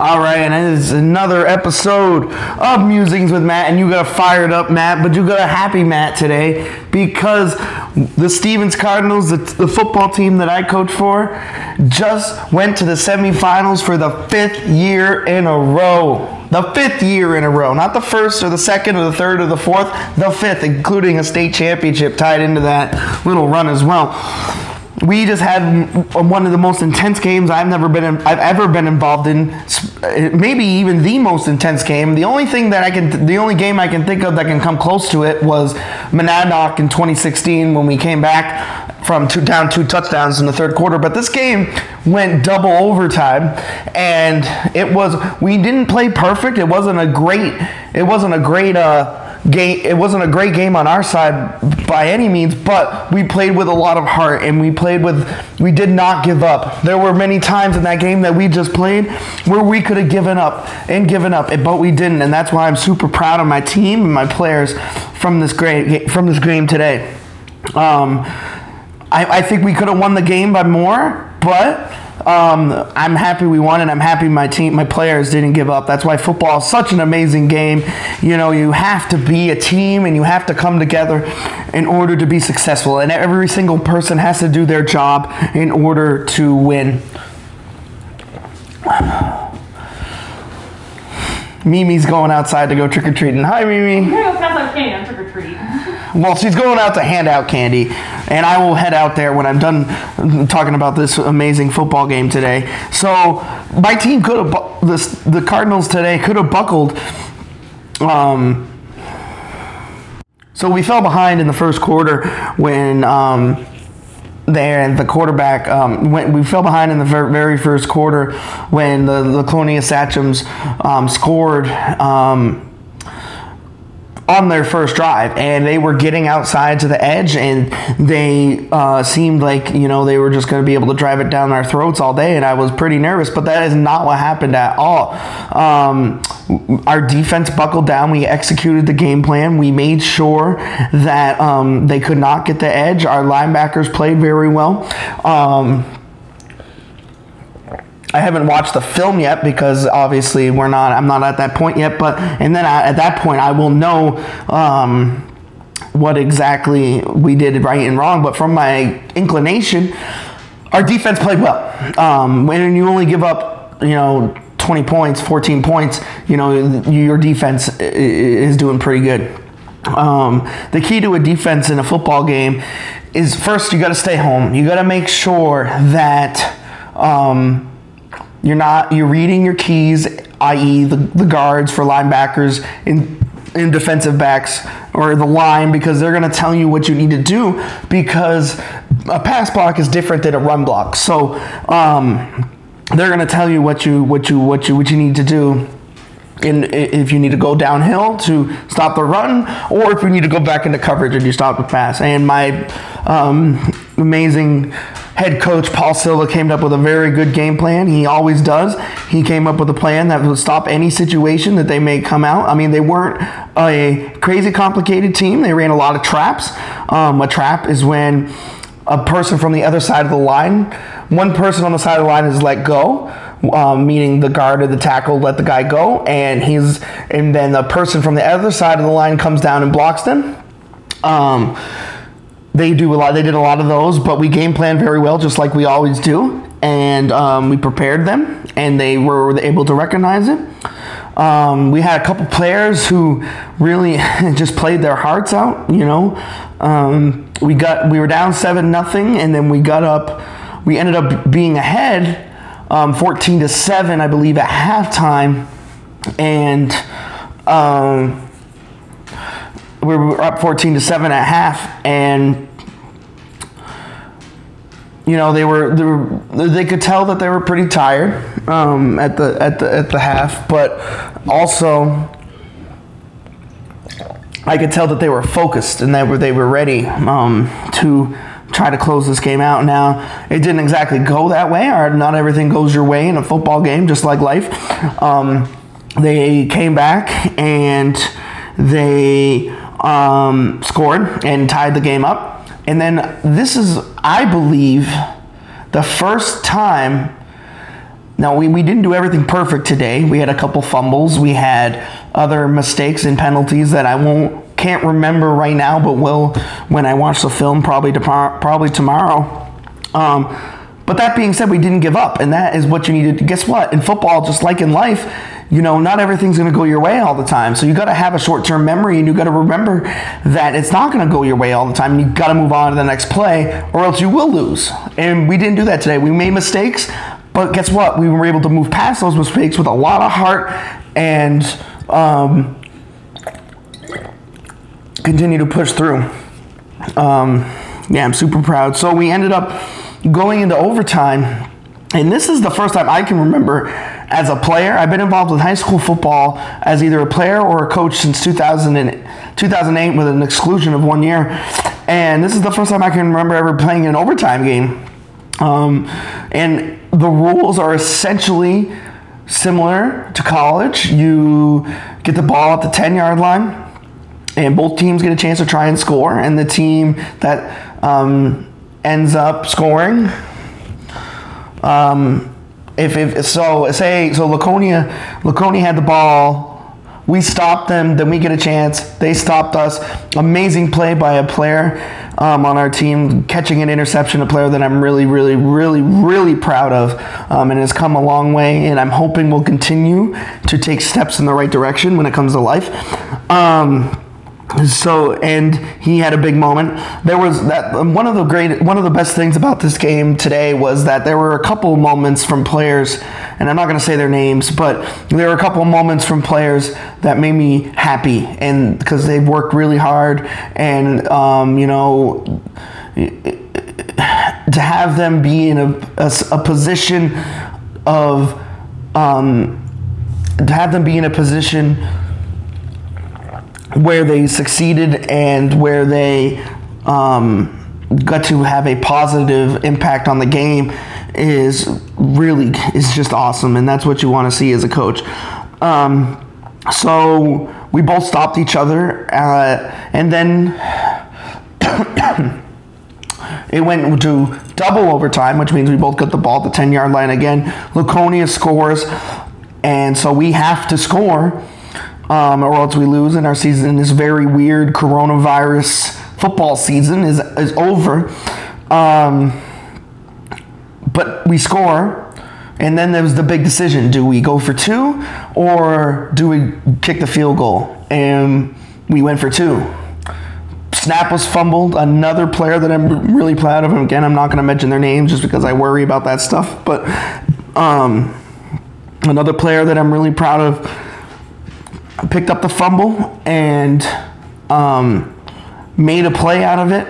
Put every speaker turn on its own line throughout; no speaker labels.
All right, and it is another episode of Musings with Matt, and you got a fired up Matt, but you got a happy Matt today because the Stevens Cardinals, the, the football team that I coach for, just went to the semifinals for the fifth year in a row. The fifth year in a row, not the first or the second or the third or the fourth, the fifth, including a state championship tied into that little run as well we just had one of the most intense games I've never been in, I've ever been involved in. Maybe even the most intense game. The only thing that I can, the only game I can think of that can come close to it was Monadnock in 2016 when we came back from two down two touchdowns in the third quarter. But this game went double overtime, and it was we didn't play perfect. It wasn't a great. It wasn't a great. Uh, game. It wasn't a great game on our side by any means, but we played with a lot of heart and we played with. We did not give up. There were many times in that game that we just played where we could have given up and given up, but we didn't, and that's why I'm super proud of my team and my players from this great from this game today. Um, I, I think we could have won the game by more, but um, I'm happy we won, and I'm happy my team, my players didn't give up. That's why football is such an amazing game. You know, you have to be a team, and you have to come together in order to be successful. And every single person has to do their job in order to win. Mimi's going outside to go trick or treating. Hi, Mimi.
I'm
Well, she's going out to hand out candy, and I will head out there when I'm done talking about this amazing football game today. So my team could have bu- the the Cardinals today could have buckled. Um, so we fell behind in the first quarter when um, there and the quarterback um, went, we fell behind in the ver- very first quarter when the Laconia Sachems um, scored. Um, on their first drive, and they were getting outside to the edge, and they uh, seemed like you know they were just going to be able to drive it down our throats all day, and I was pretty nervous. But that is not what happened at all. Um, our defense buckled down. We executed the game plan. We made sure that um, they could not get the edge. Our linebackers played very well. Um, I haven't watched the film yet because obviously we're not. I'm not at that point yet. But and then I, at that point I will know um, what exactly we did right and wrong. But from my inclination, our defense played well. Um, when you only give up, you know. 20 points, 14 points, you know, your defense is doing pretty good. Um, the key to a defense in a football game is first you got to stay home. You got to make sure that um, you're not you're reading your keys, i.e., the, the guards for linebackers in in defensive backs or the line because they're going to tell you what you need to do because a pass block is different than a run block. So um, they're going to tell you what you what you what you what you need to do in, if you need to go downhill to stop the run, or if you need to go back into coverage and you stop the pass. And my um, amazing head coach Paul Silva came up with a very good game plan. He always does. He came up with a plan that would stop any situation that they may come out. I mean, they weren't a crazy complicated team. They ran a lot of traps. Um, a trap is when a person from the other side of the line, one person on the side of the line is let go, um, meaning the guard or the tackle let the guy go, and he's and then the person from the other side of the line comes down and blocks them. Um, they do a lot. They did a lot of those, but we game planned very well, just like we always do, and um, we prepared them, and they were able to recognize it. Um, we had a couple players who really just played their hearts out. You know, um, we got we were down seven nothing, and then we got up. We ended up being ahead, um, fourteen to seven, I believe, at halftime, and. We were up 14 to 7 at half and you know they were they were they could tell that they were pretty tired um, at the at the at the half but also I could tell that they were focused and that were they were ready um, to try to close this game out. Now it didn't exactly go that way, or not everything goes your way in a football game, just like life. Um, they came back and they um, scored and tied the game up. And then this is, I believe, the first time now we, we didn't do everything perfect today. We had a couple fumbles. We had other mistakes and penalties that I won't can't remember right now, but will when I watch the film probably tomorrow. Probably tomorrow. Um, but that being said, we didn't give up, and that is what you needed. Guess what? In football, just like in life, you know, not everything's going to go your way all the time. So you got to have a short-term memory, and you got to remember that it's not going to go your way all the time. You got to move on to the next play, or else you will lose. And we didn't do that today. We made mistakes, but guess what? We were able to move past those mistakes with a lot of heart and um, continue to push through. Um, yeah, I'm super proud. So we ended up going into overtime, and this is the first time I can remember as a player. I've been involved with high school football as either a player or a coach since 2000 and, 2008 with an exclusion of one year. And this is the first time I can remember ever playing an overtime game. Um, and the rules are essentially similar to college. You get the ball at the 10 yard line, and both teams get a chance to try and score. And the team that um, ends up scoring, um, if, if so, say so Laconia, Laconia had the ball. We stopped them, then we get a chance. They stopped us. Amazing play by a player um, on our team, catching an interception, a player that I'm really, really, really, really proud of, um, and has come a long way. And I'm hoping will continue to take steps in the right direction when it comes to life. Um, so and he had a big moment. There was that one of the great one of the best things about this game today was that there were a couple moments from players and i'm not going to say their names but there were a couple moments from players that made me happy and because they've worked really hard and um, you know to have them be in a, a, a position of um, to have them be in a position where they succeeded and where they um, got to have a positive impact on the game is really is just awesome, and that's what you want to see as a coach. Um, so we both stopped each other, uh, and then it went to double overtime, which means we both got the ball at the 10 yard line again. Laconia scores, and so we have to score um, or else we lose. And our season, this very weird coronavirus football season, is is over. Um, but we score, and then there was the big decision: do we go for two, or do we kick the field goal? And we went for two. Snap was fumbled. Another player that I'm really proud of. Again, I'm not going to mention their names just because I worry about that stuff. But um, another player that I'm really proud of picked up the fumble and um, made a play out of it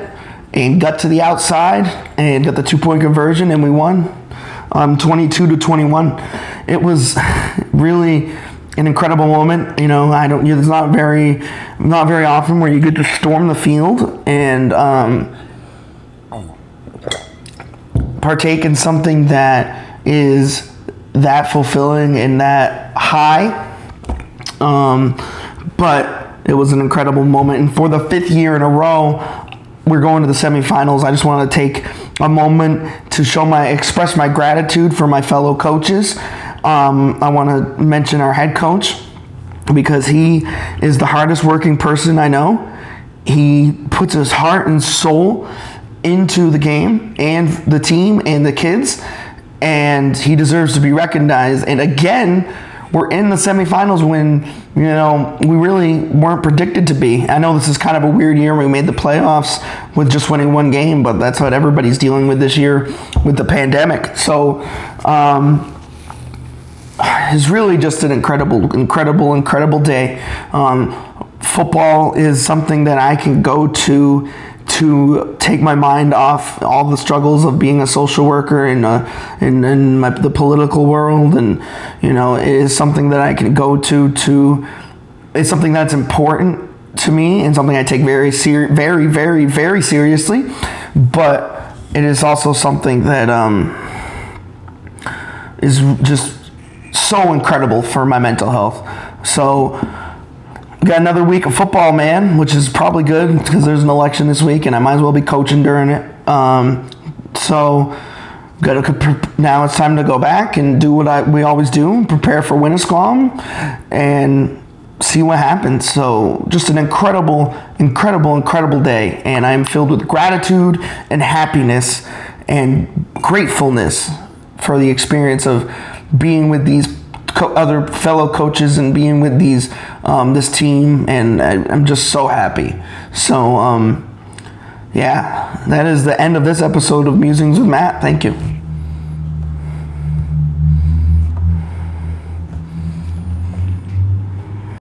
and got to the outside and got the two point conversion and we won. Um, 22 to 21 it was really an incredible moment you know i don't it's not very not very often where you get to storm the field and um, partake in something that is that fulfilling and that high um, but it was an incredible moment. And for the fifth year in a row, we're going to the semifinals. I just want to take a moment to show my express my gratitude for my fellow coaches. Um, I want to mention our head coach because he is the hardest working person I know. He puts his heart and soul into the game and the team and the kids, and he deserves to be recognized. And again, we're in the semifinals when you know we really weren't predicted to be. I know this is kind of a weird year. We made the playoffs with just winning one game, but that's what everybody's dealing with this year with the pandemic. So. Um, it's really just an incredible, incredible, incredible day. Um, football is something that I can go to to take my mind off all the struggles of being a social worker in, uh, in, in my, the political world. And, you know, it is something that I can go to to, it's something that's important to me and something I take very, ser- very, very, very seriously. But it is also something that um, is just so incredible for my mental health. So, got another week of football, man, which is probably good because there's an election this week, and I might as well be coaching during it. Um, so Gotta now it's time to go back and do what I, we always do: prepare for Winnisquam, and see what happens. So, just an incredible, incredible, incredible day, and I'm filled with gratitude and happiness and gratefulness for the experience of being with these co- other fellow coaches and being with these um, this team, and I, I'm just so happy. So, um, yeah, that is the end of this episode of Musings with Matt. Thank you.